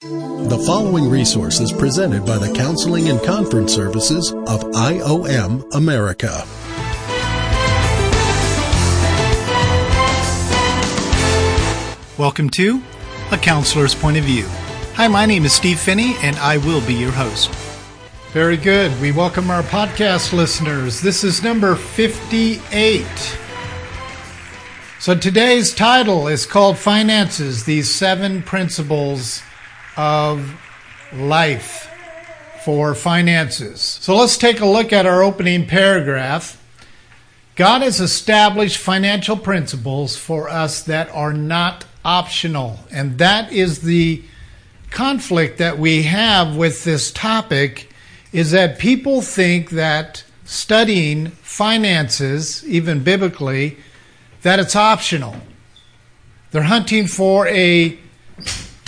The following resource is presented by the Counseling and Conference Services of IOM America. Welcome to A Counselor's Point of View. Hi, my name is Steve Phinney, and I will be your host. Very good. We welcome our podcast listeners. This is number 58. So today's title is called Finances These Seven Principles of Life for Finances. So let's take a look at our opening paragraph. God has established financial principles for us that are not optional. And that is the conflict that we have with this topic is that people think that studying finances, even biblically, that it's optional. They're hunting for a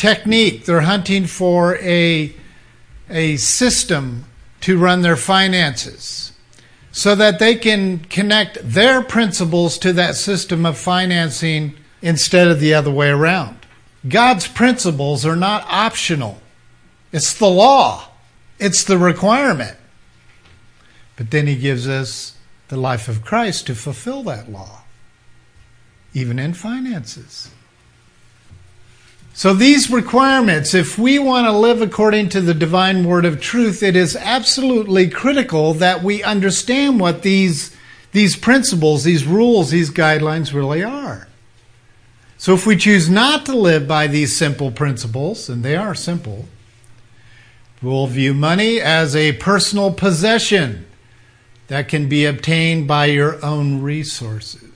technique, they're hunting for a, a system to run their finances so that they can connect their principles to that system of financing instead of the other way around. God's principles are not optional, it's the law, it's the requirement. But then He gives us the life of Christ to fulfill that law, even in finances. So, these requirements, if we want to live according to the divine word of truth, it is absolutely critical that we understand what these, these principles, these rules, these guidelines really are. So if we choose not to live by these simple principles, and they are simple, we'll view money as a personal possession that can be obtained by your own resources.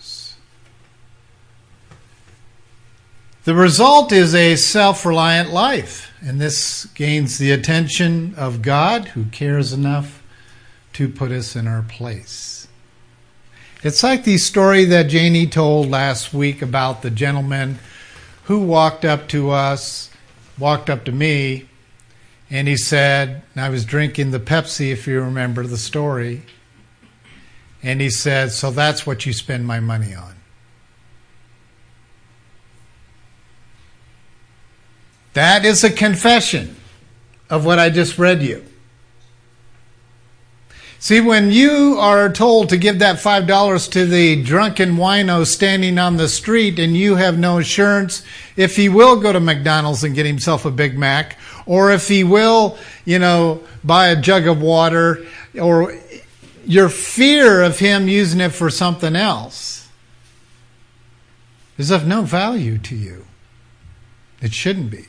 The result is a self reliant life, and this gains the attention of God who cares enough to put us in our place. It's like the story that Janie told last week about the gentleman who walked up to us, walked up to me, and he said, and I was drinking the Pepsi, if you remember the story. And he said, So that's what you spend my money on. That is a confession of what I just read you. See, when you are told to give that $5 to the drunken wino standing on the street and you have no assurance if he will go to McDonald's and get himself a Big Mac, or if he will, you know, buy a jug of water, or your fear of him using it for something else is of no value to you. It shouldn't be.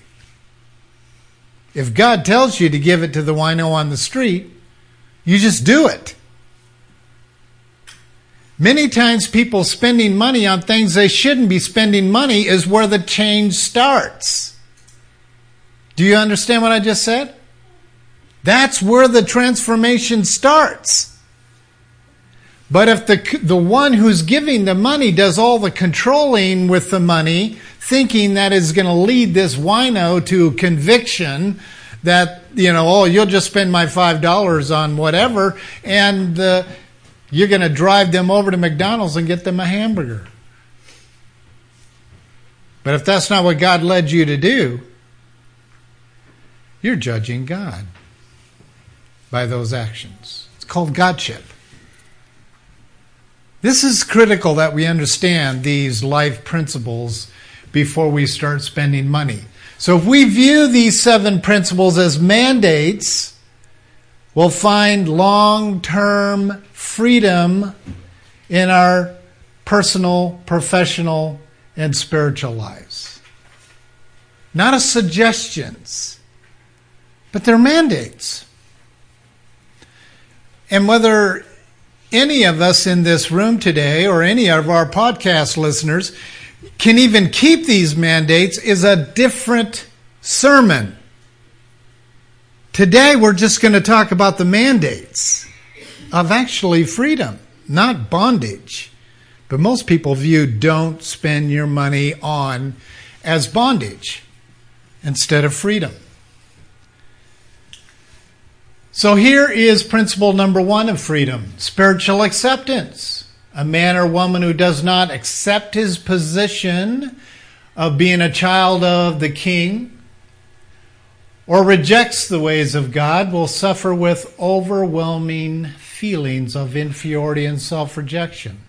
If God tells you to give it to the wino on the street, you just do it. Many times, people spending money on things they shouldn't be spending money is where the change starts. Do you understand what I just said? That's where the transformation starts. But if the, the one who's giving the money does all the controlling with the money, thinking that is going to lead this wino to conviction that, you know, oh, you'll just spend my $5 on whatever, and uh, you're going to drive them over to McDonald's and get them a hamburger. But if that's not what God led you to do, you're judging God by those actions. It's called Godship. This is critical that we understand these life principles before we start spending money. So if we view these seven principles as mandates, we'll find long term freedom in our personal, professional, and spiritual lives. Not as suggestions, but they're mandates. And whether any of us in this room today or any of our podcast listeners can even keep these mandates is a different sermon. Today, we're just going to talk about the mandates of actually freedom, not bondage. But most people view don't spend your money on as bondage instead of freedom. So here is principle number one of freedom spiritual acceptance a man or woman who does not accept his position of being a child of the king or rejects the ways of God will suffer with overwhelming feelings of inferiority and self rejection.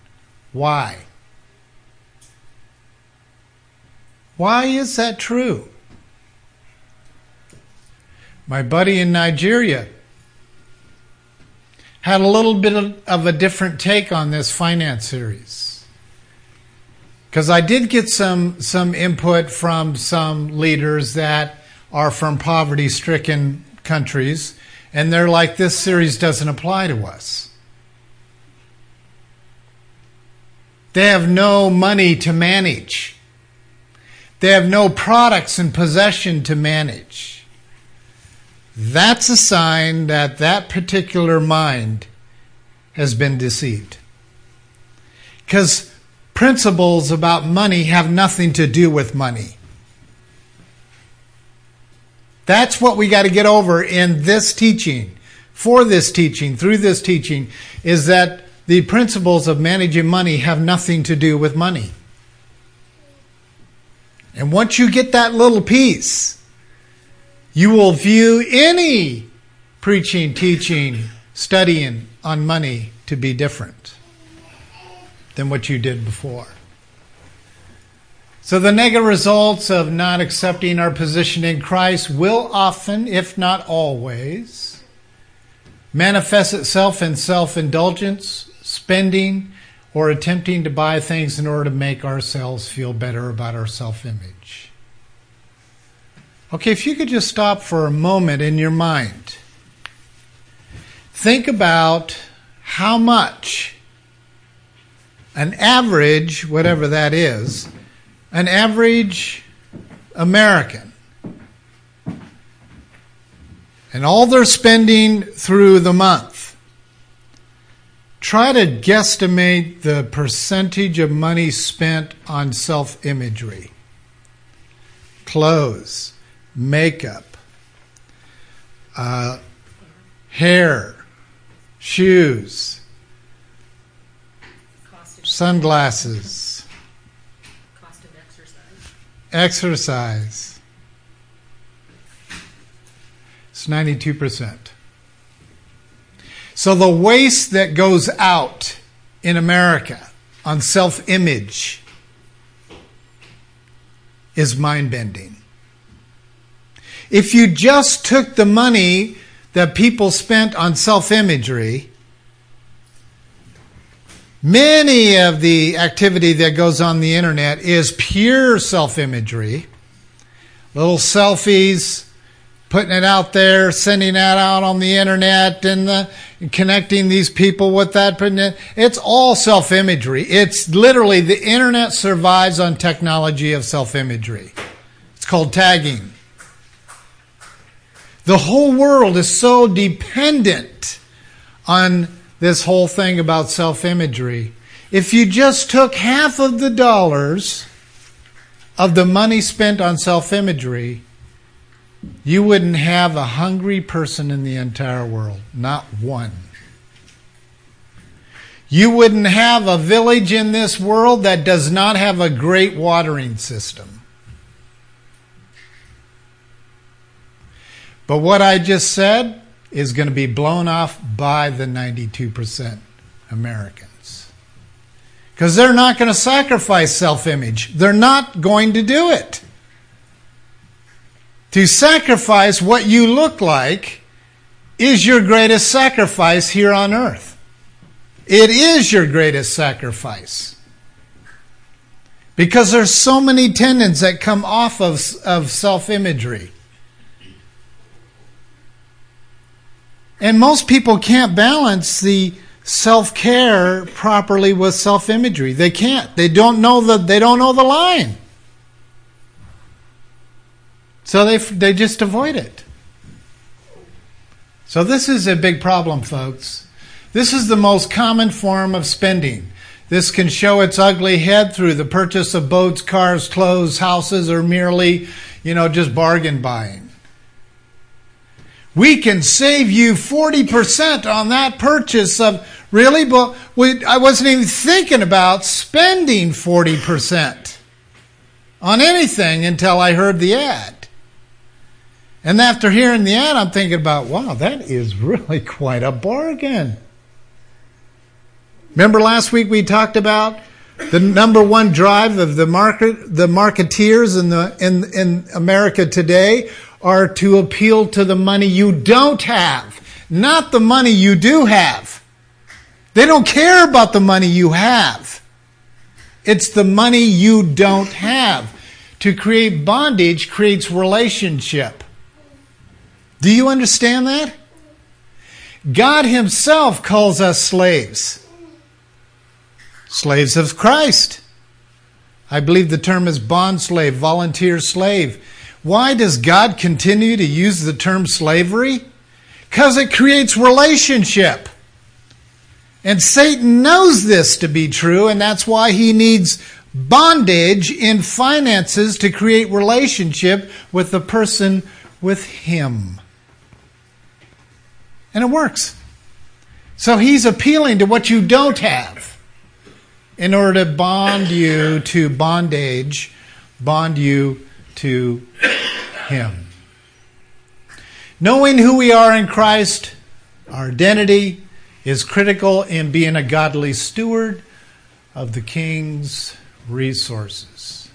Why? Why is that true? My buddy in Nigeria had a little bit of a different take on this finance series. Because I did get some, some input from some leaders that are from poverty stricken countries, and they're like, this series doesn't apply to us. They have no money to manage. They have no products and possession to manage. That's a sign that that particular mind has been deceived. Because principles about money have nothing to do with money. That's what we got to get over in this teaching, for this teaching, through this teaching, is that the principles of managing money have nothing to do with money. And once you get that little piece, you will view any preaching, teaching, studying on money to be different than what you did before. So, the negative results of not accepting our position in Christ will often, if not always, manifest itself in self indulgence, spending, or attempting to buy things in order to make ourselves feel better about our self image. Okay, if you could just stop for a moment in your mind. Think about how much an average, whatever that is, an average American, and all they're spending through the month Try to guesstimate the percentage of money spent on self imagery, clothes, makeup, uh, hair, shoes, sunglasses, exercise. It's 92%. So the waste that goes out in America on self image is mind bending. If you just took the money that people spent on self imagery, many of the activity that goes on the internet is pure self imagery. Little selfies, putting it out there, sending that out on the internet, and, the, connecting these people with that. It's all self imagery. It's literally the internet survives on technology of self imagery. It's called tagging. The whole world is so dependent on this whole thing about self imagery. If you just took half of the dollars of the money spent on self imagery, you wouldn't have a hungry person in the entire world, not one. You wouldn't have a village in this world that does not have a great watering system. But what I just said is going to be blown off by the 92% Americans. Because they're not going to sacrifice self image, they're not going to do it to sacrifice what you look like is your greatest sacrifice here on earth. It is your greatest sacrifice. Because there's so many tendons that come off of, of self imagery. And most people can't balance the self care properly with self imagery. They can't. They don't know the they don't know the line. So they, they just avoid it. So this is a big problem, folks. This is the most common form of spending. This can show its ugly head through the purchase of boats, cars, clothes, houses, or merely, you know, just bargain buying. We can save you 40% on that purchase of, really? But we, I wasn't even thinking about spending 40% on anything until I heard the ad. And after hearing the ad, I'm thinking about, wow, that is really quite a bargain. Remember last week we talked about the number one drive of the market, the marketeers in the in in America today are to appeal to the money you don't have, not the money you do have. They don't care about the money you have. It's the money you don't have. To create bondage creates relationship. Do you understand that? God Himself calls us slaves. Slaves of Christ. I believe the term is bond slave, volunteer slave. Why does God continue to use the term slavery? Because it creates relationship. And Satan knows this to be true, and that's why he needs bondage in finances to create relationship with the person with him. And it works. So he's appealing to what you don't have in order to bond you to bondage, bond you to him. Knowing who we are in Christ, our identity, is critical in being a godly steward of the king's resources.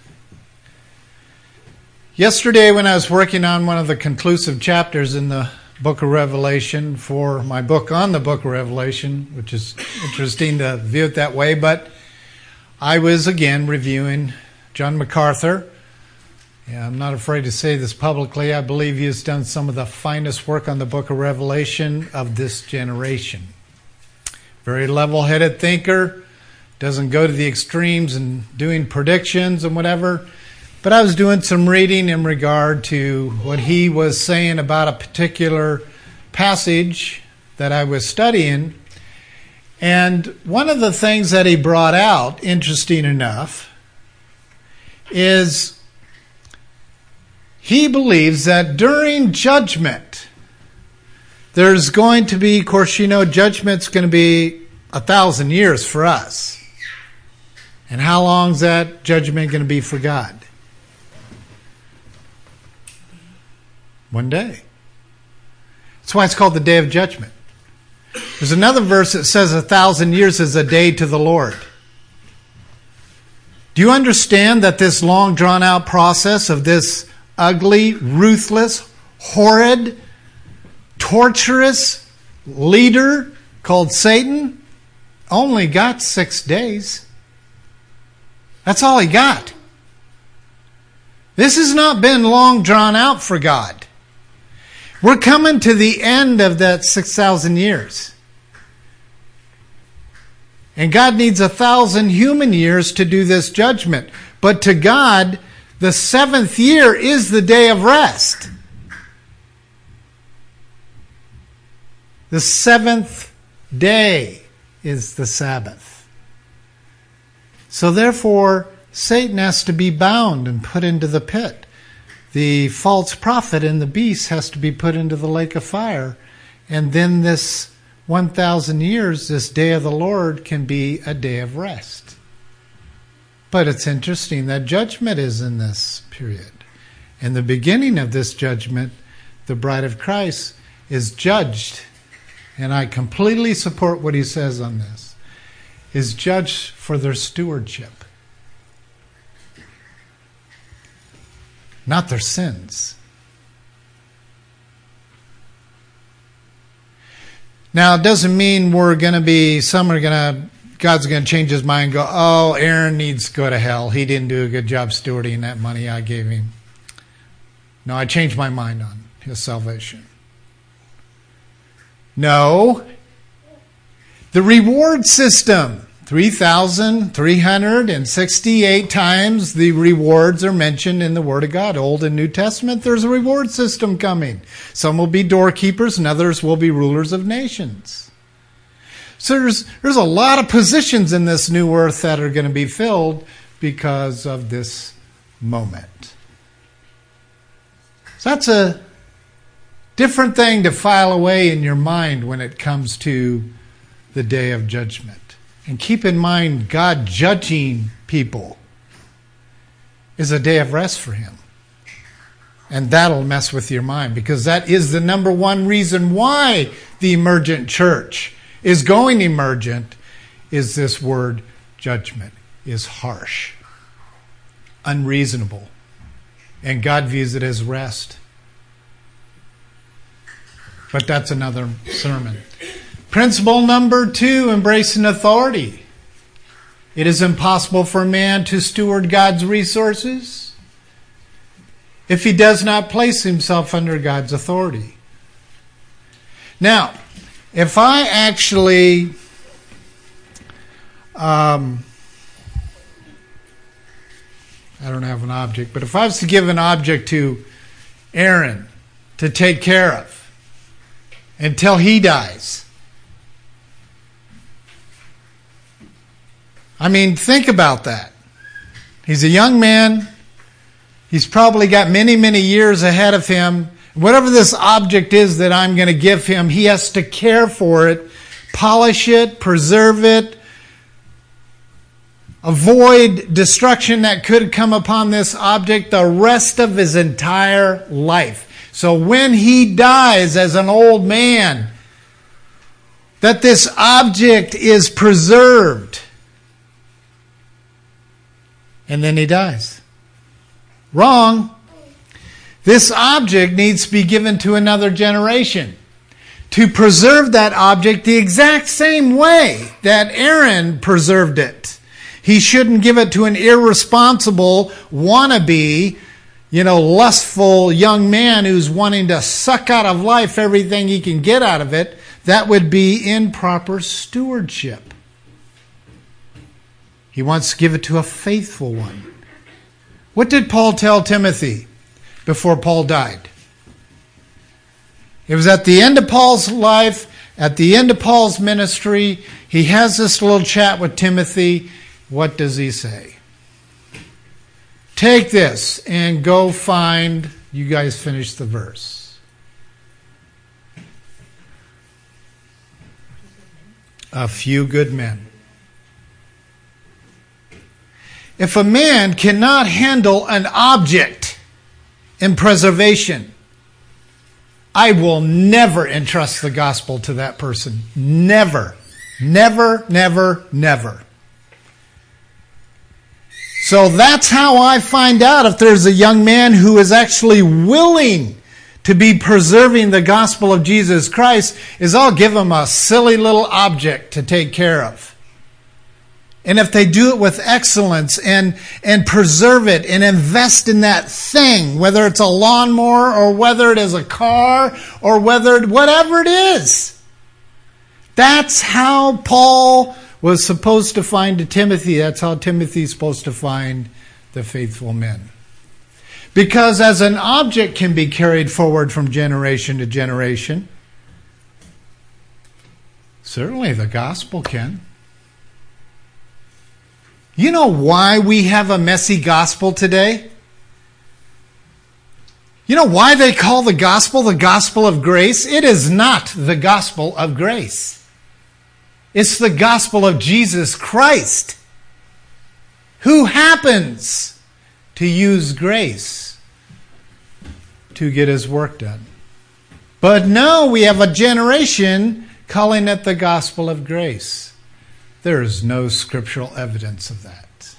Yesterday, when I was working on one of the conclusive chapters in the book of Revelation for my book on the book of Revelation, which is interesting to view it that way, but I was again reviewing John MacArthur. Yeah, I'm not afraid to say this publicly. I believe he has done some of the finest work on the book of Revelation of this generation. Very level headed thinker, doesn't go to the extremes and doing predictions and whatever. But I was doing some reading in regard to what he was saying about a particular passage that I was studying. And one of the things that he brought out, interesting enough, is he believes that during judgment, there's going to be, of course, you know, judgment's going to be a thousand years for us. And how long's that judgment going to be for God? One day. That's why it's called the day of judgment. There's another verse that says a thousand years is a day to the Lord. Do you understand that this long drawn out process of this ugly, ruthless, horrid, torturous leader called Satan only got six days? That's all he got. This has not been long drawn out for God. We're coming to the end of that 6,000 years. And God needs a thousand human years to do this judgment. But to God, the seventh year is the day of rest. The seventh day is the Sabbath. So therefore, Satan has to be bound and put into the pit the false prophet and the beast has to be put into the lake of fire. And then this 1,000 years, this day of the Lord, can be a day of rest. But it's interesting that judgment is in this period. In the beginning of this judgment, the bride of Christ is judged, and I completely support what he says on this, is judged for their stewardship. Not their sins. Now, it doesn't mean we're going to be, some are going to, God's going to change his mind and go, oh, Aaron needs to go to hell. He didn't do a good job stewarding that money I gave him. No, I changed my mind on his salvation. No. The reward system 3,368 times the rewards are mentioned in the Word of God. Old and New Testament, there's a reward system coming. Some will be doorkeepers and others will be rulers of nations. So there's, there's a lot of positions in this new earth that are going to be filled because of this moment. So that's a different thing to file away in your mind when it comes to the day of judgment. And keep in mind, God judging people is a day of rest for him. And that'll mess with your mind because that is the number one reason why the emergent church is going emergent is this word judgment is harsh, unreasonable, and God views it as rest. But that's another sermon. Principle number two embracing authority. It is impossible for a man to steward God's resources if he does not place himself under God's authority. Now, if I actually um, I don't have an object, but if I was to give an object to Aaron to take care of until he dies, I mean, think about that. He's a young man. He's probably got many, many years ahead of him. Whatever this object is that I'm going to give him, he has to care for it, polish it, preserve it, avoid destruction that could come upon this object the rest of his entire life. So when he dies as an old man, that this object is preserved. And then he dies. Wrong. This object needs to be given to another generation to preserve that object the exact same way that Aaron preserved it. He shouldn't give it to an irresponsible, wannabe, you know, lustful young man who's wanting to suck out of life everything he can get out of it. That would be improper stewardship. He wants to give it to a faithful one. What did Paul tell Timothy before Paul died? It was at the end of Paul's life, at the end of Paul's ministry. He has this little chat with Timothy. What does he say? Take this and go find, you guys finish the verse. A few good men. If a man cannot handle an object in preservation, I will never entrust the gospel to that person. Never. Never, never, never. So that's how I find out if there's a young man who is actually willing to be preserving the gospel of Jesus Christ is I'll give him a silly little object to take care of. And if they do it with excellence and, and preserve it and invest in that thing, whether it's a lawnmower or whether it is a car or whether, whatever it is, that's how Paul was supposed to find Timothy. That's how Timothy's supposed to find the faithful men. Because as an object can be carried forward from generation to generation, certainly the gospel can. You know why we have a messy gospel today? You know why they call the gospel the gospel of grace? It is not the gospel of grace. It's the gospel of Jesus Christ, who happens to use grace to get his work done. But no, we have a generation calling it the gospel of grace. There is no scriptural evidence of that.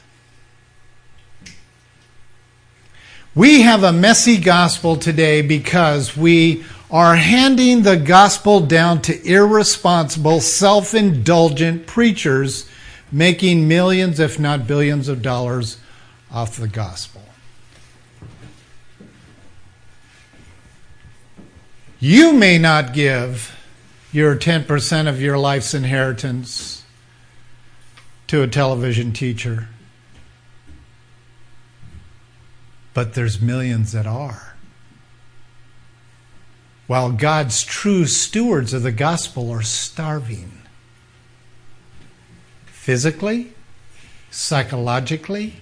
We have a messy gospel today because we are handing the gospel down to irresponsible, self indulgent preachers making millions, if not billions, of dollars off the gospel. You may not give your 10% of your life's inheritance to a television teacher. But there's millions that are. While God's true stewards of the gospel are starving physically, psychologically,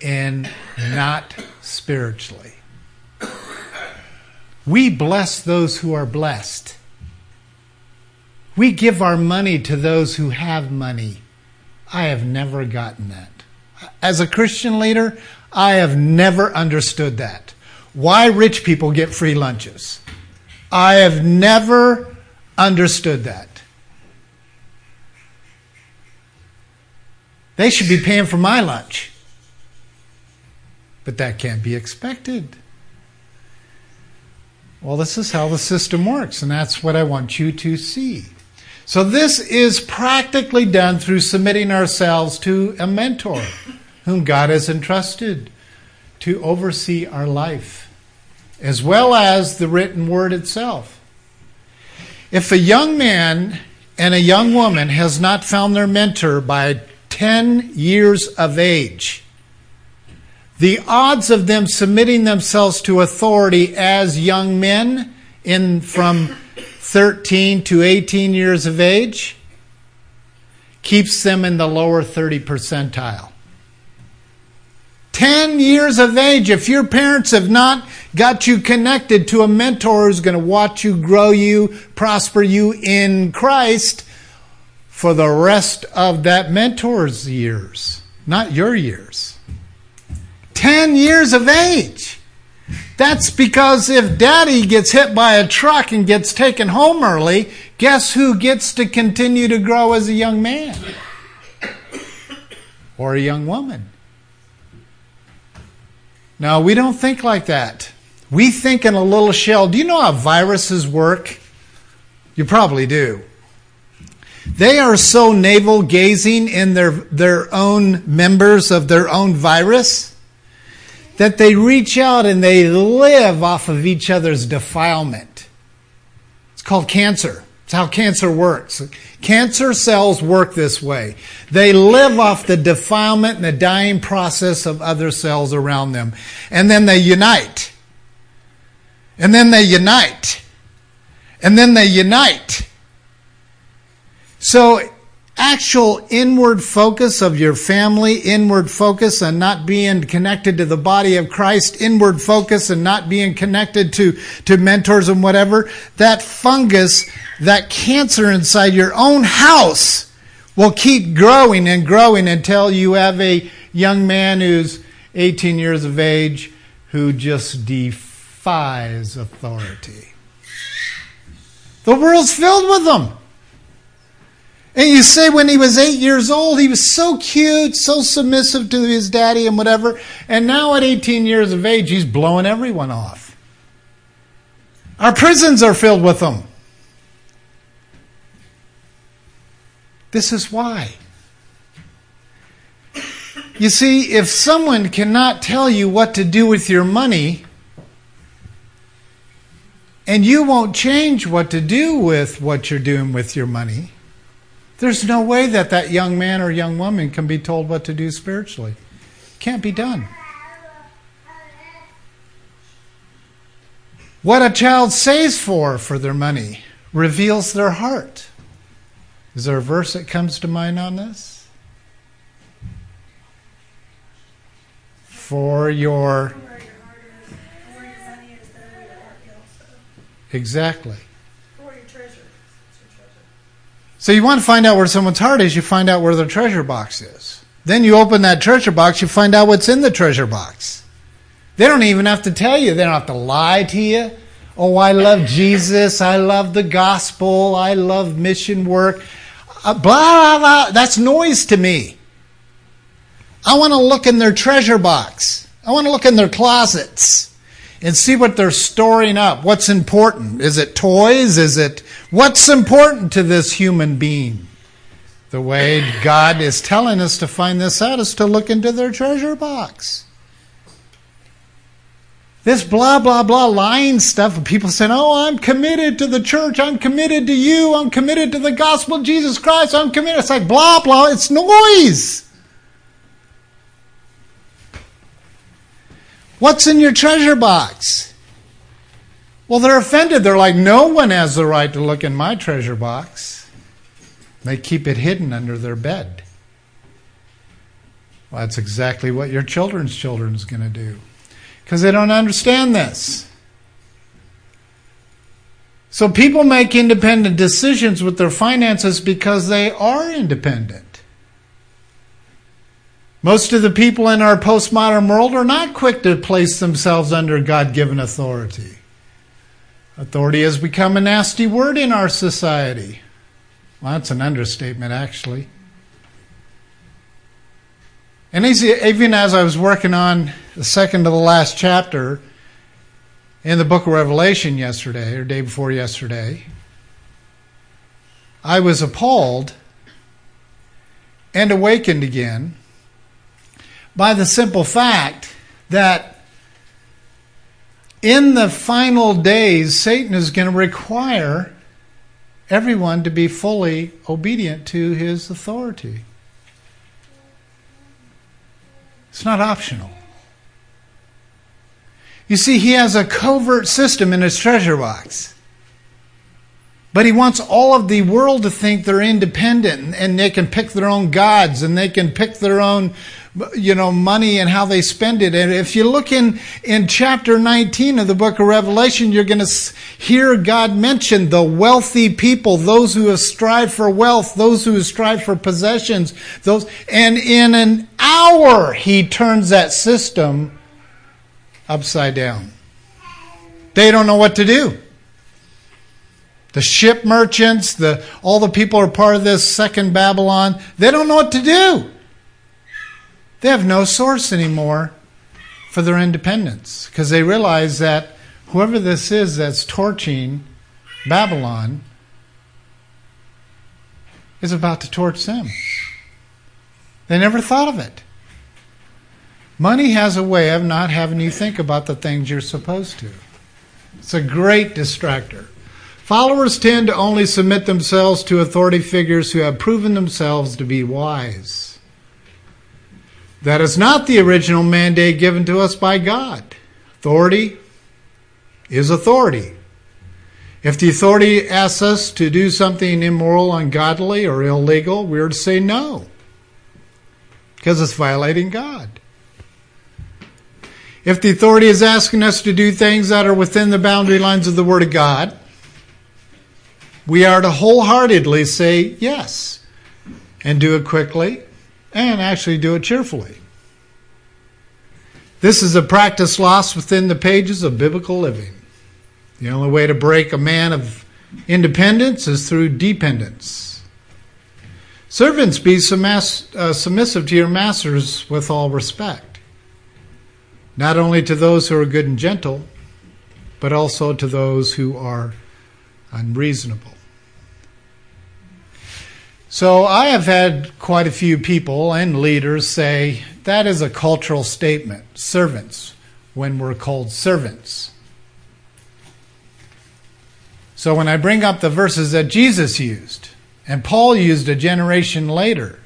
and not spiritually. We bless those who are blessed. We give our money to those who have money. I have never gotten that. As a Christian leader, I have never understood that. why rich people get free lunches. I have never understood that. They should be paying for my lunch. But that can't be expected. Well, this is how the system works, and that's what I want you to see. So, this is practically done through submitting ourselves to a mentor whom God has entrusted to oversee our life, as well as the written word itself. If a young man and a young woman has not found their mentor by 10 years of age, the odds of them submitting themselves to authority as young men in from 13 to 18 years of age keeps them in the lower 30 percentile. 10 years of age, if your parents have not got you connected to a mentor who's going to watch you, grow you, prosper you in Christ for the rest of that mentor's years, not your years. 10 years of age. That's because if daddy gets hit by a truck and gets taken home early, guess who gets to continue to grow as a young man? Or a young woman? No, we don't think like that. We think in a little shell. Do you know how viruses work? You probably do. They are so navel gazing in their, their own members of their own virus that they reach out and they live off of each other's defilement. It's called cancer. It's how cancer works. Cancer cells work this way. They live off the defilement and the dying process of other cells around them. And then they unite. And then they unite. And then they unite. So actual inward focus of your family, inward focus and not being connected to the body of Christ, inward focus and not being connected to, to mentors and whatever, that fungus, that cancer inside your own house will keep growing and growing until you have a young man who's 18 years of age who just defies authority. The world's filled with them. And you say when he was eight years old, he was so cute, so submissive to his daddy and whatever. And now at 18 years of age, he's blowing everyone off. Our prisons are filled with them. This is why. You see, if someone cannot tell you what to do with your money, and you won't change what to do with what you're doing with your money, there's no way that that young man or young woman can be told what to do spiritually. Can't be done. What a child saves for for their money reveals their heart. Is there a verse that comes to mind on this? For your. Exactly. So you want to find out where someone's heart is, you find out where their treasure box is. Then you open that treasure box, you find out what's in the treasure box. They don't even have to tell you, they don't have to lie to you. Oh, I love Jesus, I love the gospel, I love mission work. Uh, blah, blah, blah. That's noise to me. I want to look in their treasure box. I want to look in their closets and see what they're storing up. What's important? Is it toys? Is it what's important to this human being? The way God is telling us to find this out is to look into their treasure box. This blah, blah, blah lying stuff, people saying, Oh, I'm committed to the church. I'm committed to you. I'm committed to the gospel of Jesus Christ. I'm committed. It's like blah, blah. It's noise. What's in your treasure box? Well, they're offended. They're like, no one has the right to look in my treasure box. They keep it hidden under their bed. Well, that's exactly what your children's children is going to do because they don't understand this. So people make independent decisions with their finances because they are independent. Most of the people in our postmodern world are not quick to place themselves under God given authority. Authority has become a nasty word in our society. Well, that's an understatement, actually. And even as I was working on the second to the last chapter in the book of Revelation yesterday, or day before yesterday, I was appalled and awakened again by the simple fact that in the final days, Satan is going to require everyone to be fully obedient to his authority. It's not optional. You see, he has a covert system in his treasure box. But he wants all of the world to think they're independent and they can pick their own gods and they can pick their own you know money and how they spend it and if you look in in chapter 19 of the book of revelation you're going to hear god mention the wealthy people those who have strived for wealth those who have strived for possessions those and in an hour he turns that system upside down they don't know what to do the ship merchants, the, all the people are part of this second Babylon. They don't know what to do. They have no source anymore for their independence because they realize that whoever this is that's torching Babylon is about to torch them. They never thought of it. Money has a way of not having you think about the things you're supposed to. It's a great distractor. Followers tend to only submit themselves to authority figures who have proven themselves to be wise. That is not the original mandate given to us by God. Authority is authority. If the authority asks us to do something immoral, ungodly, or illegal, we are to say no because it's violating God. If the authority is asking us to do things that are within the boundary lines of the Word of God, we are to wholeheartedly say yes and do it quickly and actually do it cheerfully. This is a practice lost within the pages of biblical living. The only way to break a man of independence is through dependence. Servants, be uh, submissive to your masters with all respect, not only to those who are good and gentle, but also to those who are unreasonable. So I have had quite a few people and leaders say that is a cultural statement, servants, when we're called servants. So when I bring up the verses that Jesus used, and Paul used a generation later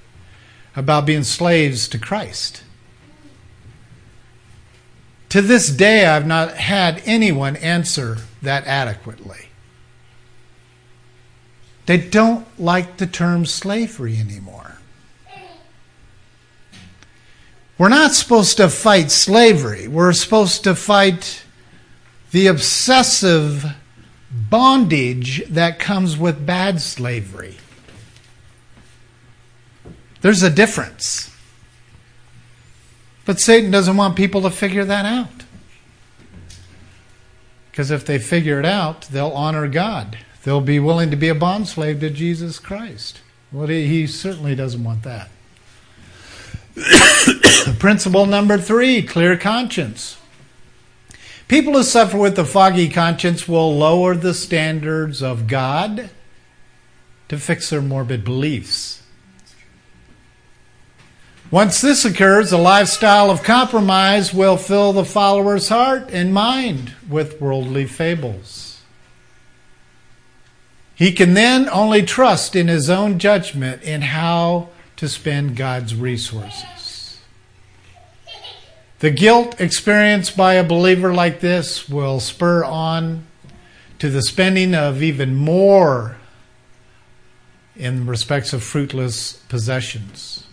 about being slaves to Christ, to this day I've not had anyone answer that adequately. They don't like the term slavery anymore. We're not supposed to fight slavery. We're supposed to fight the obsessive bondage that comes with bad slavery. There's a difference. But Satan doesn't want people to figure that out. Because if they figure it out, they'll honor God. They'll be willing to be a bondslave to Jesus Christ. Well, he certainly doesn't want that. Principle number three clear conscience. People who suffer with a foggy conscience will lower the standards of God to fix their morbid beliefs. Once this occurs, a lifestyle of compromise will fill the follower's heart and mind with worldly fables. He can then only trust in his own judgment in how to spend God's resources. The guilt experienced by a believer like this will spur on to the spending of even more in respects of fruitless possessions.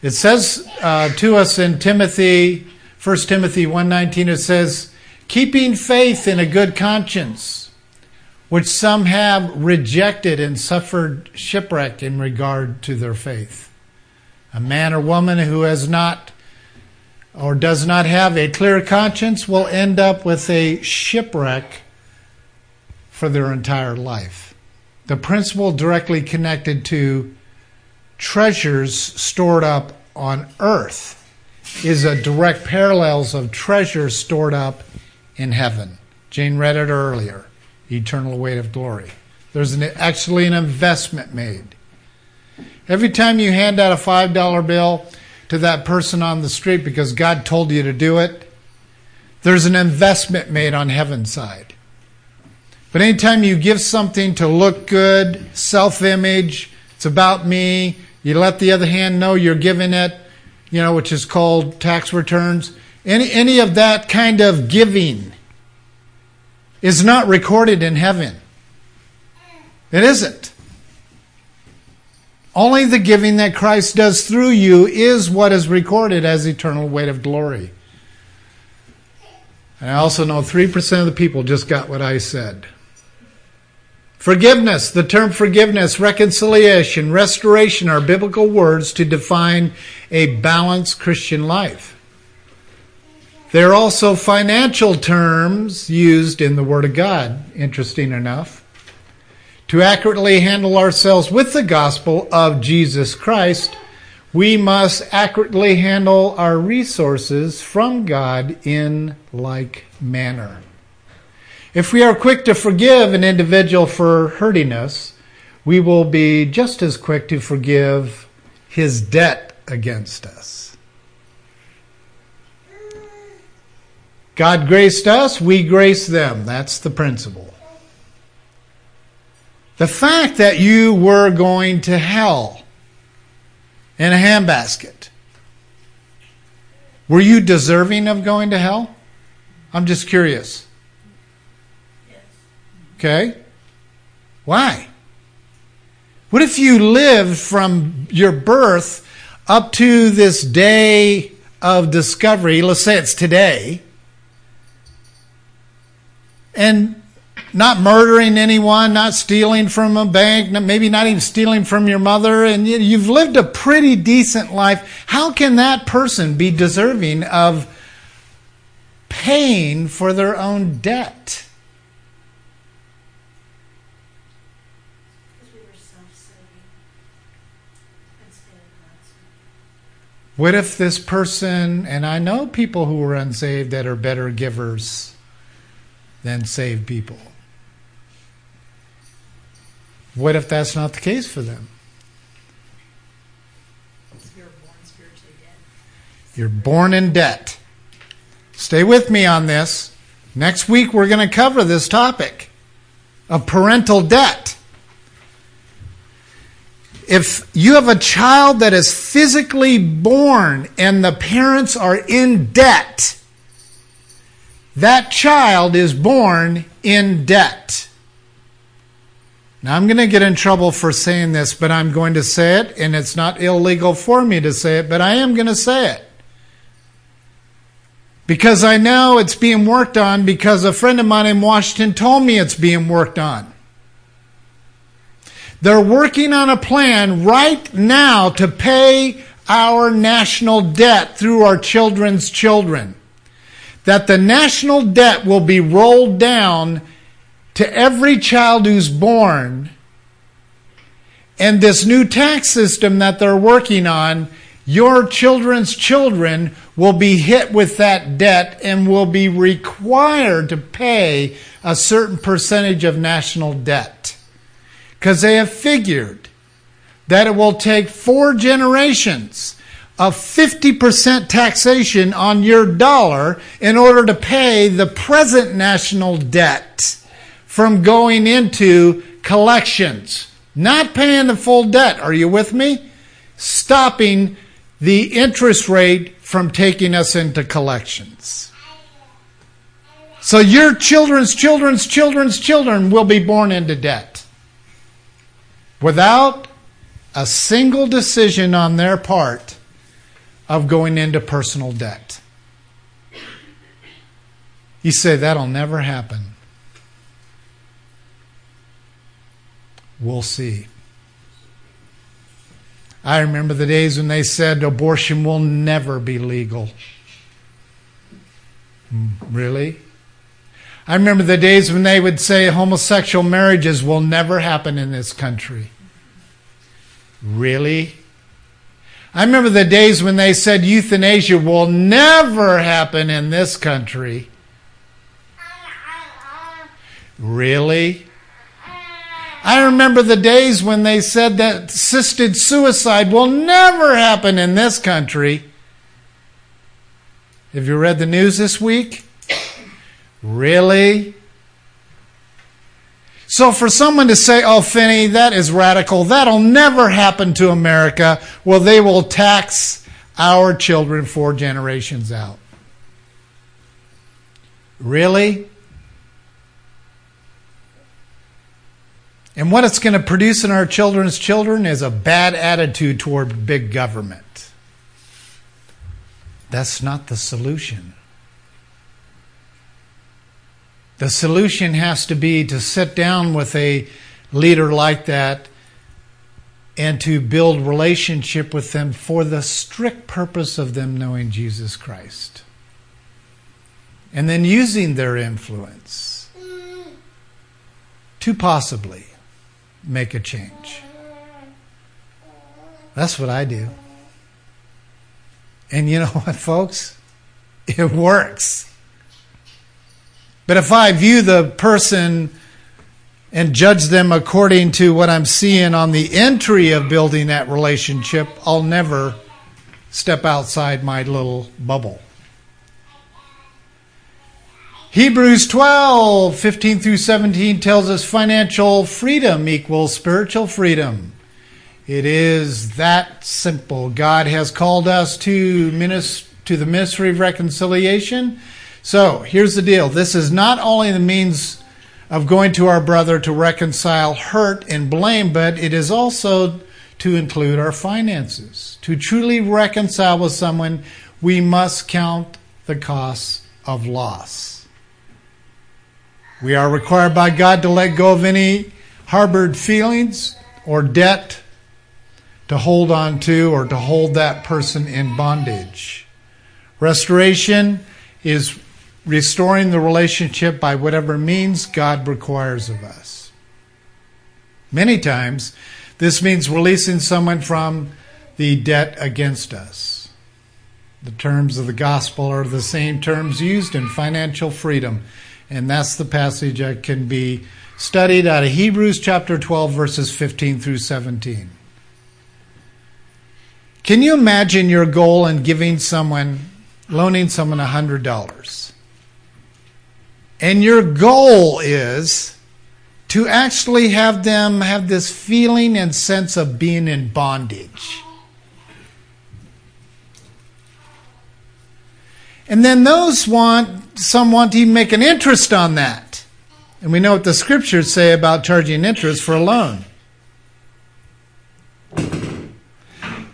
It says uh, to us in Timothy, 1 Timothy 1.19, it says, keeping faith in a good conscience which some have rejected and suffered shipwreck in regard to their faith. A man or woman who has not or does not have a clear conscience will end up with a shipwreck for their entire life. The principle directly connected to treasures stored up on earth is a direct parallels of treasures stored up in heaven. Jane read it earlier, eternal weight of glory. There's an, actually an investment made. Every time you hand out a $5 bill to that person on the street because God told you to do it, there's an investment made on heaven's side. But anytime you give something to look good, self image, it's about me, you let the other hand know you're giving it, you know, which is called tax returns. Any, any of that kind of giving is not recorded in heaven. It isn't. Only the giving that Christ does through you is what is recorded as eternal weight of glory. And I also know 3% of the people just got what I said. Forgiveness, the term forgiveness, reconciliation, restoration are biblical words to define a balanced Christian life. They're also financial terms used in the Word of God, interesting enough to accurately handle ourselves with the gospel of Jesus Christ, we must accurately handle our resources from God in like manner. If we are quick to forgive an individual for hurting us, we will be just as quick to forgive his debt against us. God graced us, we grace them. That's the principle. The fact that you were going to hell in a handbasket, were you deserving of going to hell? I'm just curious. Okay? Why? What if you lived from your birth up to this day of discovery? Let's say it's today. And not murdering anyone, not stealing from a bank, maybe not even stealing from your mother, and you've lived a pretty decent life. How can that person be deserving of paying for their own debt? What if this person, and I know people who are unsaved that are better givers than save people. What if that's not the case for them? You're born spiritually dead. You're born in debt. Stay with me on this. Next week, we're going to cover this topic of parental debt. If you have a child that is physically born and the parents are in debt, that child is born in debt. Now, I'm going to get in trouble for saying this, but I'm going to say it, and it's not illegal for me to say it, but I am going to say it. Because I know it's being worked on because a friend of mine in Washington told me it's being worked on. They're working on a plan right now to pay our national debt through our children's children. That the national debt will be rolled down to every child who's born. And this new tax system that they're working on, your children's children will be hit with that debt and will be required to pay a certain percentage of national debt. Because they have figured that it will take four generations of 50% taxation on your dollar in order to pay the present national debt from going into collections, not paying the full debt. Are you with me? Stopping the interest rate from taking us into collections. So your children's children's children's children will be born into debt without a single decision on their part of going into personal debt. You say that'll never happen. We'll see. I remember the days when they said abortion will never be legal. Hmm, really? I remember the days when they would say homosexual marriages will never happen in this country. Really? I remember the days when they said euthanasia will never happen in this country. Really? I remember the days when they said that assisted suicide will never happen in this country. Have you read the news this week? Really? So for someone to say, oh, Phinney, that is radical, that'll never happen to America, well, they will tax our children four generations out. Really? And what it's going to produce in our children's children is a bad attitude toward big government. That's not the solution. The solution has to be to sit down with a leader like that and to build relationship with them for the strict purpose of them knowing Jesus Christ. And then using their influence to possibly make a change. That's what I do. And you know what, folks? It works. But if I view the person and judge them according to what I'm seeing on the entry of building that relationship, I'll never step outside my little bubble. Hebrews 12, 15 through 17 tells us financial freedom equals spiritual freedom. It is that simple. God has called us to, minis- to the ministry of reconciliation so here's the deal this is not only the means of going to our brother to reconcile hurt and blame, but it is also to include our finances. To truly reconcile with someone, we must count the costs of loss. We are required by God to let go of any harbored feelings or debt to hold on to or to hold that person in bondage. Restoration is restoring the relationship by whatever means God requires of us. Many times, this means releasing someone from the debt against us. The terms of the gospel are the same terms used in financial freedom, and that's the passage that can be studied out of Hebrews chapter 12, verses 15 through 17. Can you imagine your goal in giving someone, loaning someone $100? And your goal is to actually have them have this feeling and sense of being in bondage. And then those want, some want to even make an interest on that. And we know what the scriptures say about charging interest for a loan.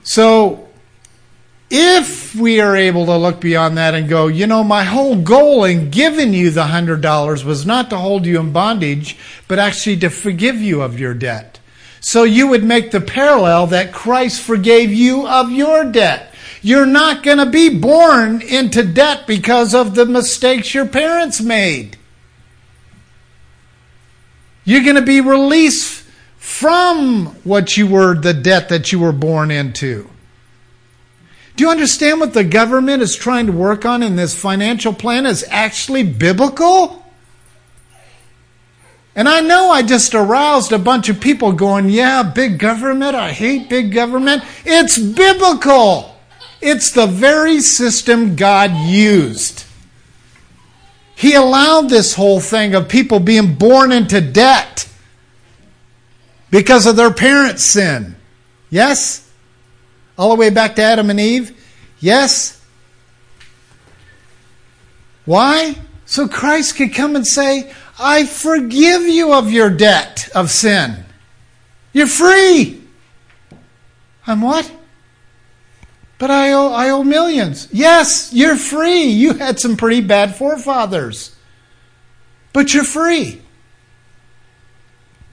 So if we are able to look beyond that and go, you know, my whole goal in giving you the $100 was not to hold you in bondage, but actually to forgive you of your debt. So you would make the parallel that Christ forgave you of your debt. You're not going to be born into debt because of the mistakes your parents made. You're going to be released from what you were, the debt that you were born into. Do you understand what the government is trying to work on in this financial plan is actually biblical? And I know I just aroused a bunch of people going, yeah, big government, I hate big government. It's biblical. It's the very system God used. He allowed this whole thing of people being born into debt because of their parents' sin. Yes? All the way back to Adam and Eve? Yes? Why? So Christ could come and say, I forgive you of your debt of sin. You're free. I'm what? But I owe, I owe millions. Yes, you're free. You had some pretty bad forefathers. But you're free.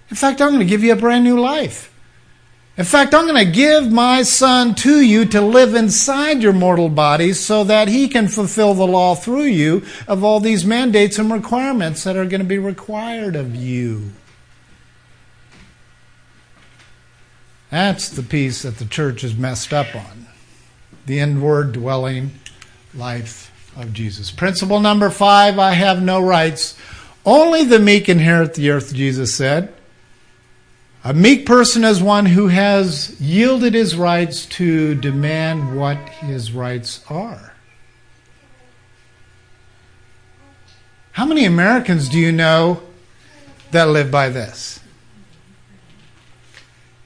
In fact, I'm going to give you a brand new life. In fact, I'm going to give my son to you to live inside your mortal bodies so that he can fulfill the law through you of all these mandates and requirements that are going to be required of you. That's the piece that the church is messed up on the inward dwelling life of Jesus. Principle number five I have no rights. Only the meek inherit the earth, Jesus said. A meek person is one who has yielded his rights to demand what his rights are. How many Americans do you know that live by this?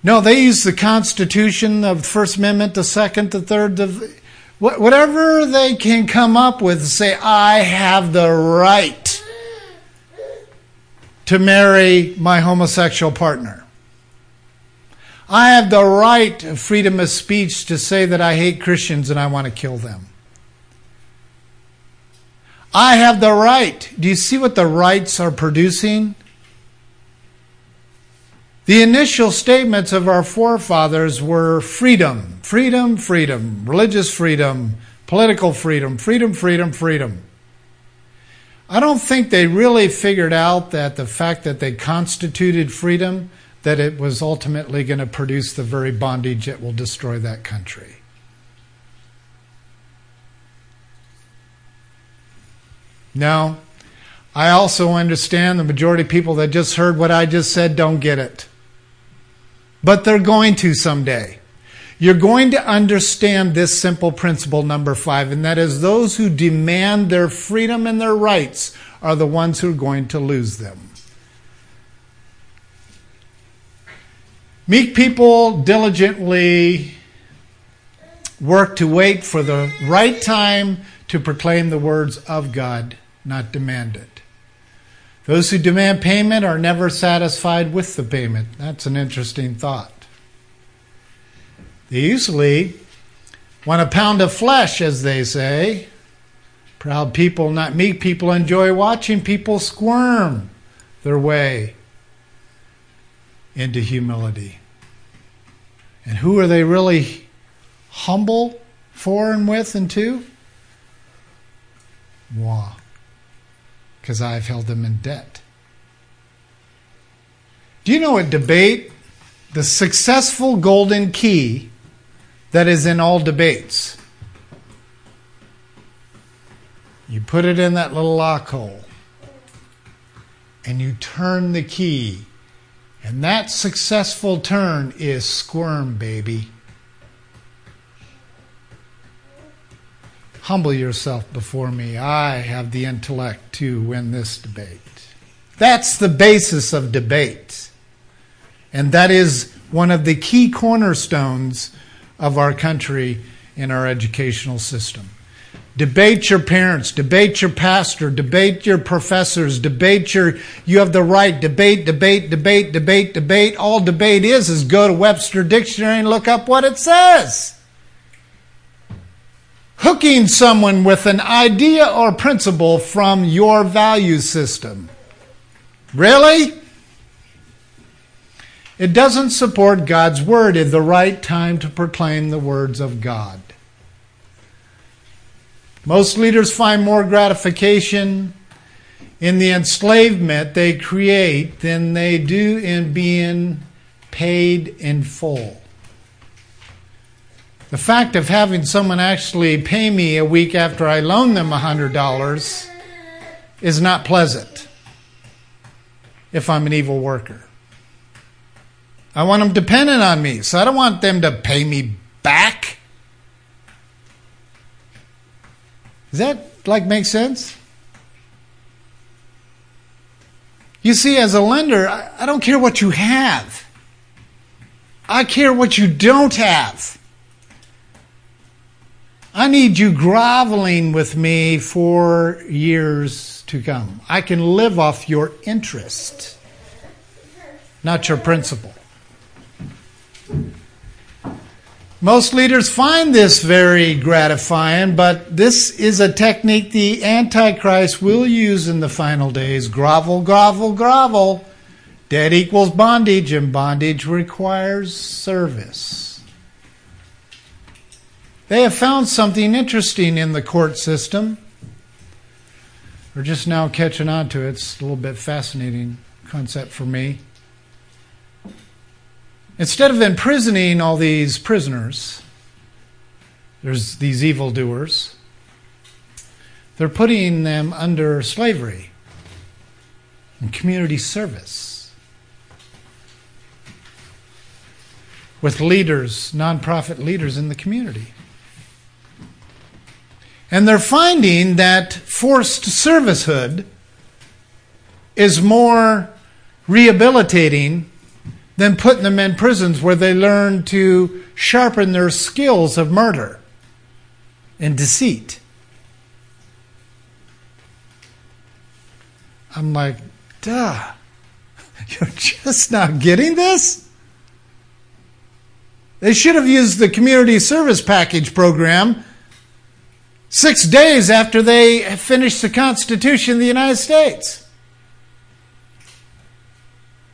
No, they use the Constitution the First Amendment, the Second, the Third, the whatever they can come up with. Say, I have the right to marry my homosexual partner. I have the right of freedom of speech to say that I hate Christians and I want to kill them. I have the right. Do you see what the rights are producing? The initial statements of our forefathers were freedom, freedom, freedom, religious freedom, political freedom, freedom, freedom, freedom. I don't think they really figured out that the fact that they constituted freedom that it was ultimately going to produce the very bondage that will destroy that country. Now, I also understand the majority of people that just heard what I just said don't get it. But they're going to someday. You're going to understand this simple principle, number five, and that is those who demand their freedom and their rights are the ones who are going to lose them. Meek people diligently work to wait for the right time to proclaim the words of God, not demand it. Those who demand payment are never satisfied with the payment. That's an interesting thought. They usually want a pound of flesh, as they say. Proud people, not meek people, enjoy watching people squirm their way into humility. And who are they really humble for and with and to? Moi. Because I've held them in debt. Do you know a debate? The successful golden key that is in all debates. You put it in that little lock hole and you turn the key and that successful turn is squirm, baby. Humble yourself before me. I have the intellect to win this debate. That's the basis of debate. And that is one of the key cornerstones of our country in our educational system. Debate your parents, debate your pastor, debate your professors, debate your, you have the right, debate, debate, debate, debate, debate. All debate is, is go to Webster Dictionary and look up what it says. Hooking someone with an idea or principle from your value system. Really? It doesn't support God's word at the right time to proclaim the words of God. Most leaders find more gratification in the enslavement they create than they do in being paid in full. The fact of having someone actually pay me a week after I loan them $100 is not pleasant if I'm an evil worker. I want them dependent on me, so I don't want them to pay me back. Does that like make sense? You see, as a lender, I don't care what you have. I care what you don't have. I need you groveling with me for years to come. I can live off your interest, not your principal. Most leaders find this very gratifying, but this is a technique the Antichrist will use in the final days grovel, grovel, grovel, Debt equals bondage, and bondage requires service. They have found something interesting in the court system. We're just now catching on to it. It's a little bit fascinating concept for me. Instead of imprisoning all these prisoners, there's these evildoers, they're putting them under slavery and community service with leaders, nonprofit leaders in the community. And they're finding that forced servicehood is more rehabilitating than putting them in prisons where they learn to sharpen their skills of murder and deceit. I'm like, duh, you're just not getting this? They should have used the community service package program six days after they finished the Constitution of the United States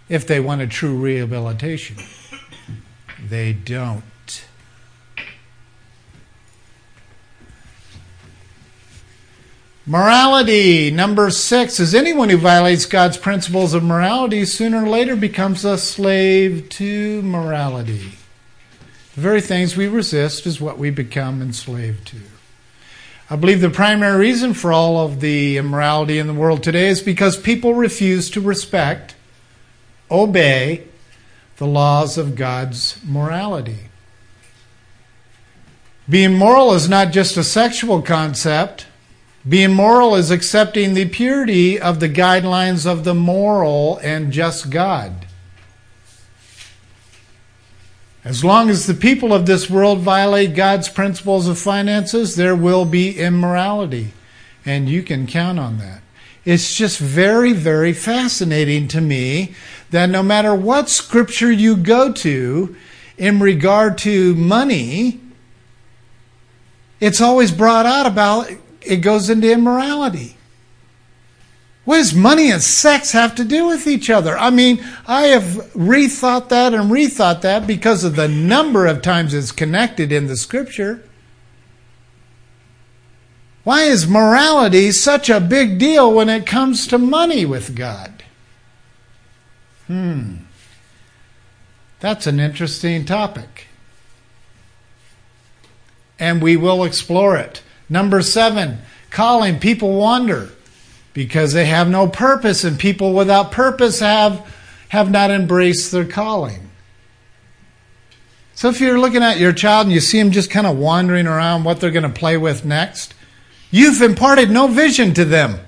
if they want a true rehabilitation. They don't. Morality, number six, is anyone who violates God's principles of morality sooner or later becomes a slave to morality. The very things we resist is what we become enslaved to. I believe the primary reason for all of the immorality in the world today is because people refuse to respect, obey the laws of God's morality. Being moral is not just a sexual concept. Being moral is accepting the purity of the guidelines of the moral and just God. As long as the people of this world violate God's principles of finances, there will be immorality. And you can count on that. It's just very, very fascinating to me that no matter what scripture you go to in regard to money, it's always brought out about it goes into immorality. What does money and sex have to do with each other? I mean, I have rethought that and rethought that because of the number of times it's connected in the scripture. Why is morality such a big deal when it comes to money with God? Hmm. That's an interesting topic. And we will explore it. Number seven, calling. People wander because they have no purpose, and people without purpose have, have not embraced their calling. So if you're looking at your child and you see them just kind of wandering around what they're going to play with next, you've imparted no vision to them.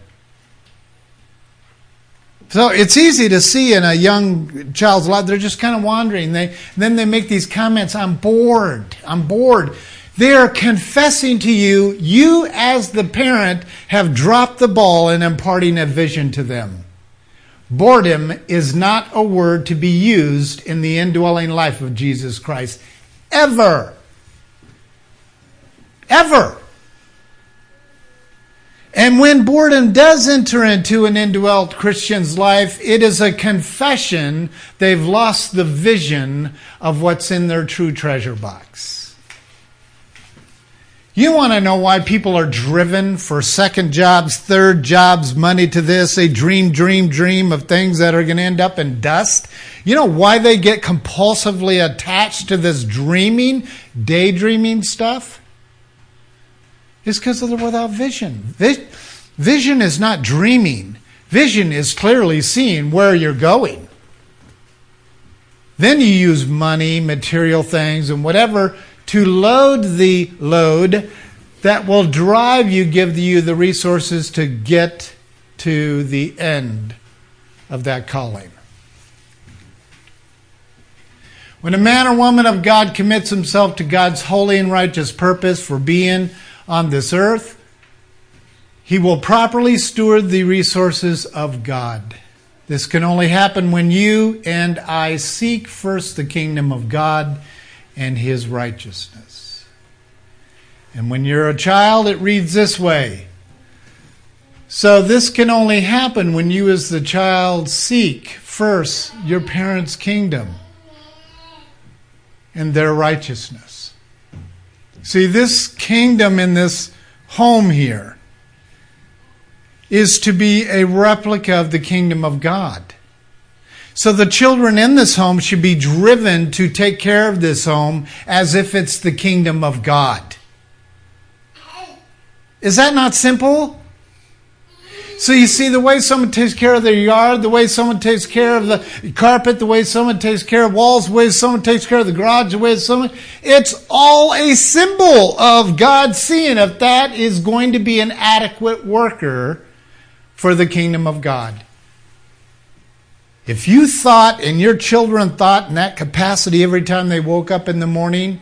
So it's easy to see in a young child's life, they're just kind of wandering. They, then they make these comments, I'm bored, I'm bored. They are confessing to you, you as the parent have dropped the ball in imparting a vision to them. Boredom is not a word to be used in the indwelling life of Jesus Christ. Ever. Ever. And when boredom does enter into an indwelt Christian's life, it is a confession they've lost the vision of what's in their true treasure box. You want to know why people are driven for second jobs, third jobs, money to this. They dream, dream, dream of things that are going to end up in dust. You know why they get compulsively attached to this dreaming, daydreaming stuff? It's because they're without vision. Vision is not dreaming. Vision is clearly seeing where you're going. Then you use money, material things, and whatever to load the load that will drive you, give you the resources to get to the end of that calling. When a man or woman of God commits himself to God's holy and righteous purpose for being on this earth, he will properly steward the resources of God. This can only happen when you and I seek first the kingdom of God and his righteousness. And when you're a child, it reads this way So this can only happen when you, as the child, seek first your parents' kingdom and their righteousness. See, this kingdom in this home here is to be a replica of the kingdom of God. So the children in this home should be driven to take care of this home as if it's the kingdom of God. Is that not simple? So you see the way someone takes care of their yard, the way someone takes care of the carpet, the way someone takes care of walls, the way someone takes care of the garage, the way someone, it's all a symbol of God seeing if that is going to be an adequate worker for the kingdom of God. If you thought and your children thought in that capacity every time they woke up in the morning,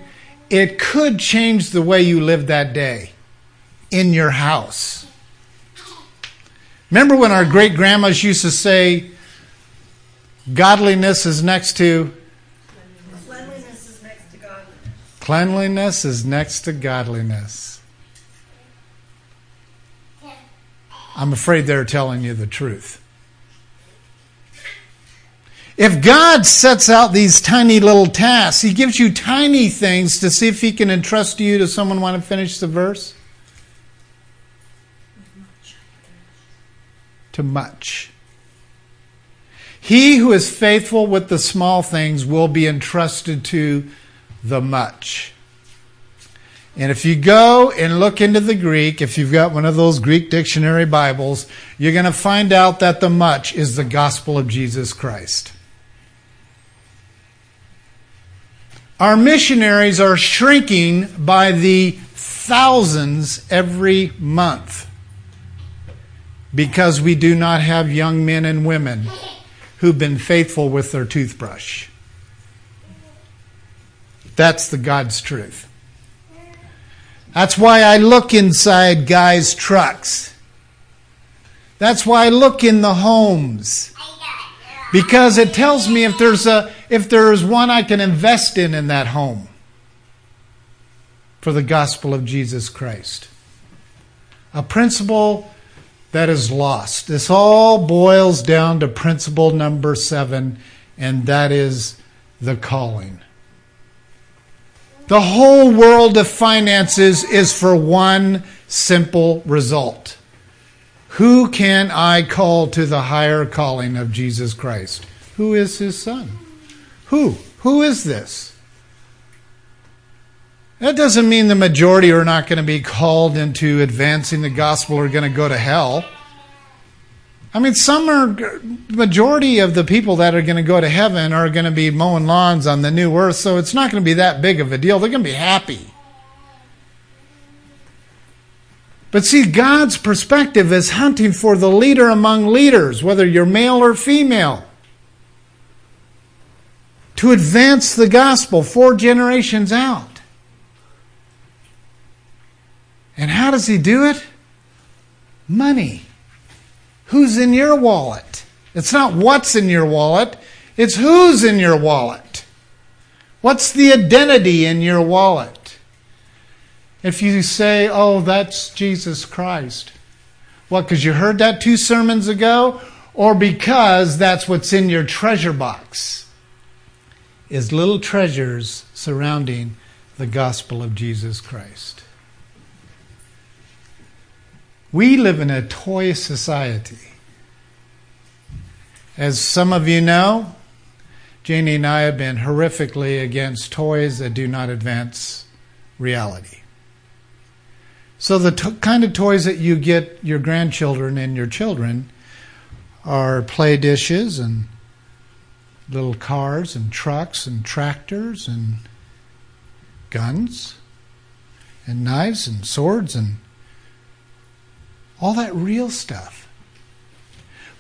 it could change the way you live that day in your house. Remember when our great grandmas used to say, godliness is next to Cleanliness is next to godliness. cleanliness is next to godliness. I'm afraid they're telling you the truth. If God sets out these tiny little tasks, He gives you tiny things to see if He can entrust you to someone want to finish the verse? To much. He who is faithful with the small things will be entrusted to the much. And if you go and look into the Greek, if you've got one of those Greek dictionary Bibles, you're going to find out that the much is the gospel of Jesus Christ. Our missionaries are shrinking by the thousands every month because we do not have young men and women who've been faithful with their toothbrush. That's the God's truth. That's why I look inside guys' trucks. That's why I look in the homes. Because it tells me if there's a if there's one I can invest in in that home for the gospel of Jesus Christ. A principle that is lost. This all boils down to principle number seven, and that is the calling. The whole world of finances is for one simple result. Who can I call to the higher calling of Jesus Christ? Who is his son? Who? Who is this? That doesn't mean the majority are not going to be called into advancing the gospel or going to go to hell. I mean, some are, majority of the people that are going to go to heaven are going to be mowing lawns on the new earth, so it's not going to be that big of a deal. They're going to be happy. But see, God's perspective is hunting for the leader among leaders, whether you're male or female, to advance the gospel four generations out. And how does he do it? Money. Who's in your wallet? It's not what's in your wallet, it's who's in your wallet. What's the identity in your wallet? If you say, oh, that's Jesus Christ. What, because you heard that two sermons ago? Or because that's what's in your treasure box? Is little treasures surrounding the gospel of Jesus Christ. We live in a toy society. As some of you know, Janie and I have been horrifically against toys that do not advance reality. So, the t- kind of toys that you get your grandchildren and your children are play dishes and little cars and trucks and tractors and guns and knives and swords and all that real stuff.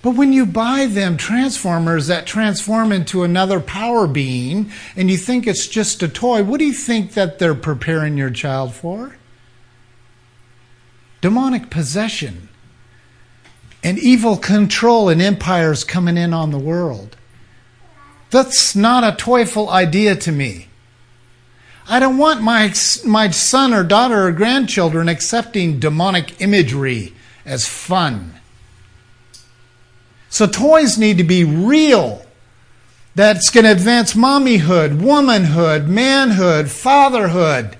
But when you buy them transformers that transform into another power being and you think it's just a toy, what do you think that they're preparing your child for? Demonic possession and evil control and empires coming in on the world. That's not a toyful idea to me. I don't want my, my son or daughter or grandchildren accepting demonic imagery as fun So toys need to be real. That's going to advance mommyhood, womanhood, manhood, fatherhood.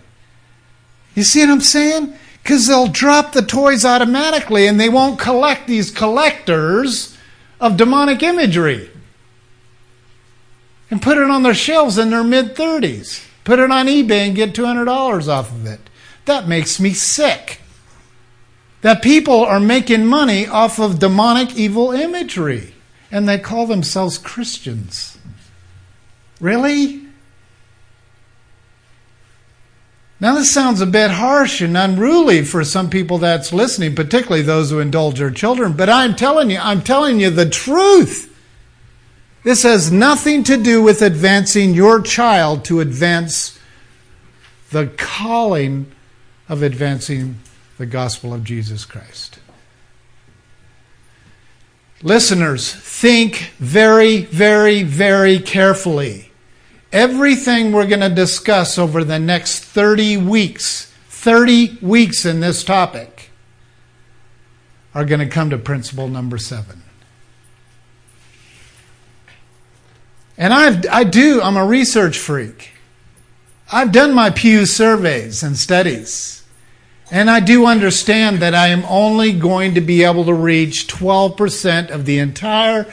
You see what I'm saying? Because they'll drop the toys automatically and they won't collect these collectors of demonic imagery and put it on their shelves in their mid 30s. Put it on eBay and get $200 off of it. That makes me sick. That people are making money off of demonic evil imagery and they call themselves Christians. Really? Now, this sounds a bit harsh and unruly for some people that's listening, particularly those who indulge their children, but I'm telling you, I'm telling you the truth. This has nothing to do with advancing your child to advance the calling of advancing the gospel of Jesus Christ. Listeners, think very, very, very carefully. Everything we're going to discuss over the next 30 weeks, 30 weeks in this topic, are going to come to principle number seven. And I've, I do, I'm a research freak. I've done my Pew surveys and studies. And I do understand that I am only going to be able to reach 12% of the entire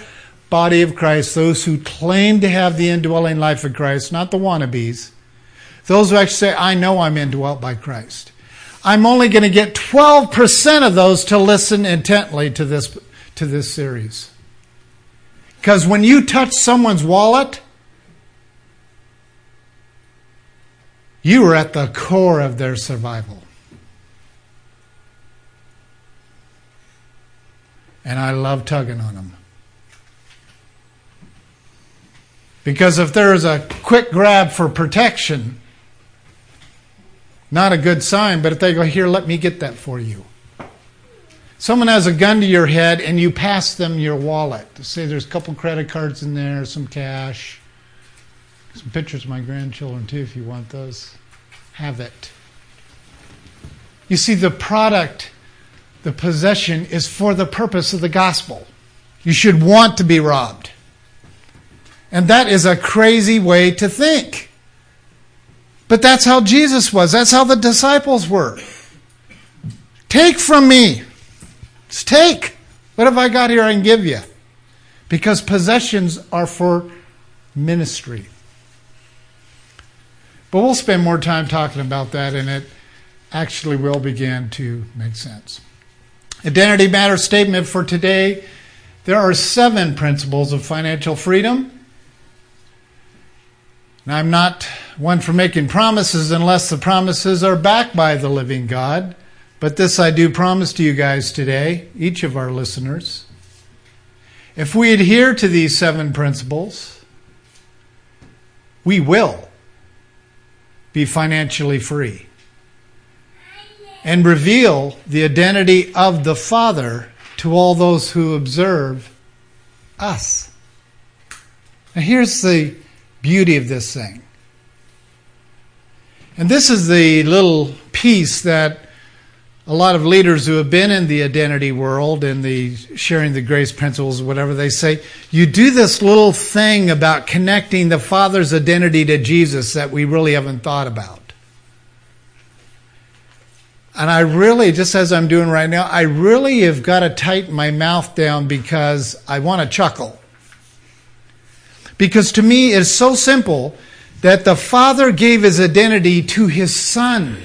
body of Christ, those who claim to have the indwelling life of Christ, not the wannabes, those who actually say, I know I'm indwelt by Christ. I'm only going to get 12% of those to listen intently to this, to this series. Because when you touch someone's wallet, you are at the core of their survival. And I love tugging on them. Because if there is a quick grab for protection, not a good sign, but if they go, Here, let me get that for you. Someone has a gun to your head and you pass them your wallet. Say there's a couple credit cards in there, some cash, some pictures of my grandchildren too, if you want those. Have it. You see, the product, the possession, is for the purpose of the gospel. You should want to be robbed. And that is a crazy way to think. But that's how Jesus was. That's how the disciples were. Take from me. Just take. What have I got here I can give you? Because possessions are for ministry. But we'll spend more time talking about that, and it actually will begin to make sense. Identity matter statement for today. There are seven principles of financial freedom. Now, I'm not one for making promises unless the promises are backed by the living God. But this I do promise to you guys today, each of our listeners. If we adhere to these seven principles, we will be financially free and reveal the identity of the Father to all those who observe us. Now, here's the beauty of this thing. And this is the little piece that a lot of leaders who have been in the identity world and the sharing the grace principles, whatever they say, you do this little thing about connecting the Father's identity to Jesus that we really haven't thought about. And I really, just as I'm doing right now, I really have got to tighten my mouth down because I want to chuckle. Because to me, it's so simple that the Father gave his identity to his Son.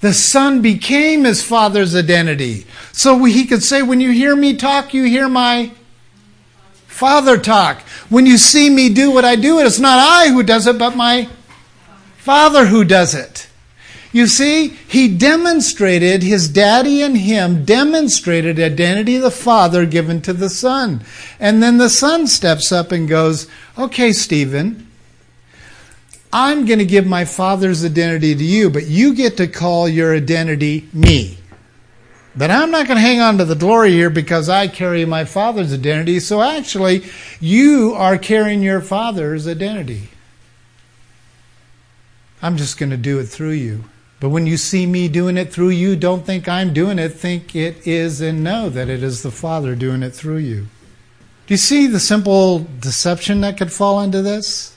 The Son became his Father's identity. So he could say, When you hear me talk, you hear my Father talk. When you see me do what I do, it's not I who does it, but my Father who does it. You see, he demonstrated, his daddy and him demonstrated identity of the Father given to the Son. And then the Son steps up and goes, Okay, Stephen, I'm going to give my Father's identity to you, but you get to call your identity me. But I'm not going to hang on to the glory here because I carry my Father's identity. So actually, you are carrying your Father's identity. I'm just going to do it through you. But when you see me doing it through you, don't think I'm doing it. Think it is and know that it is the Father doing it through you. Do you see the simple deception that could fall into this?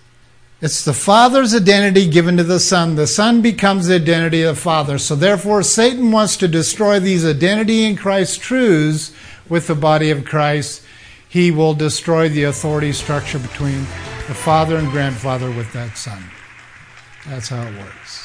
It's the Father's identity given to the Son. The Son becomes the identity of the Father. So therefore, Satan wants to destroy these identity in Christ truths with the body of Christ. He will destroy the authority structure between the father and grandfather with that son. That's how it works.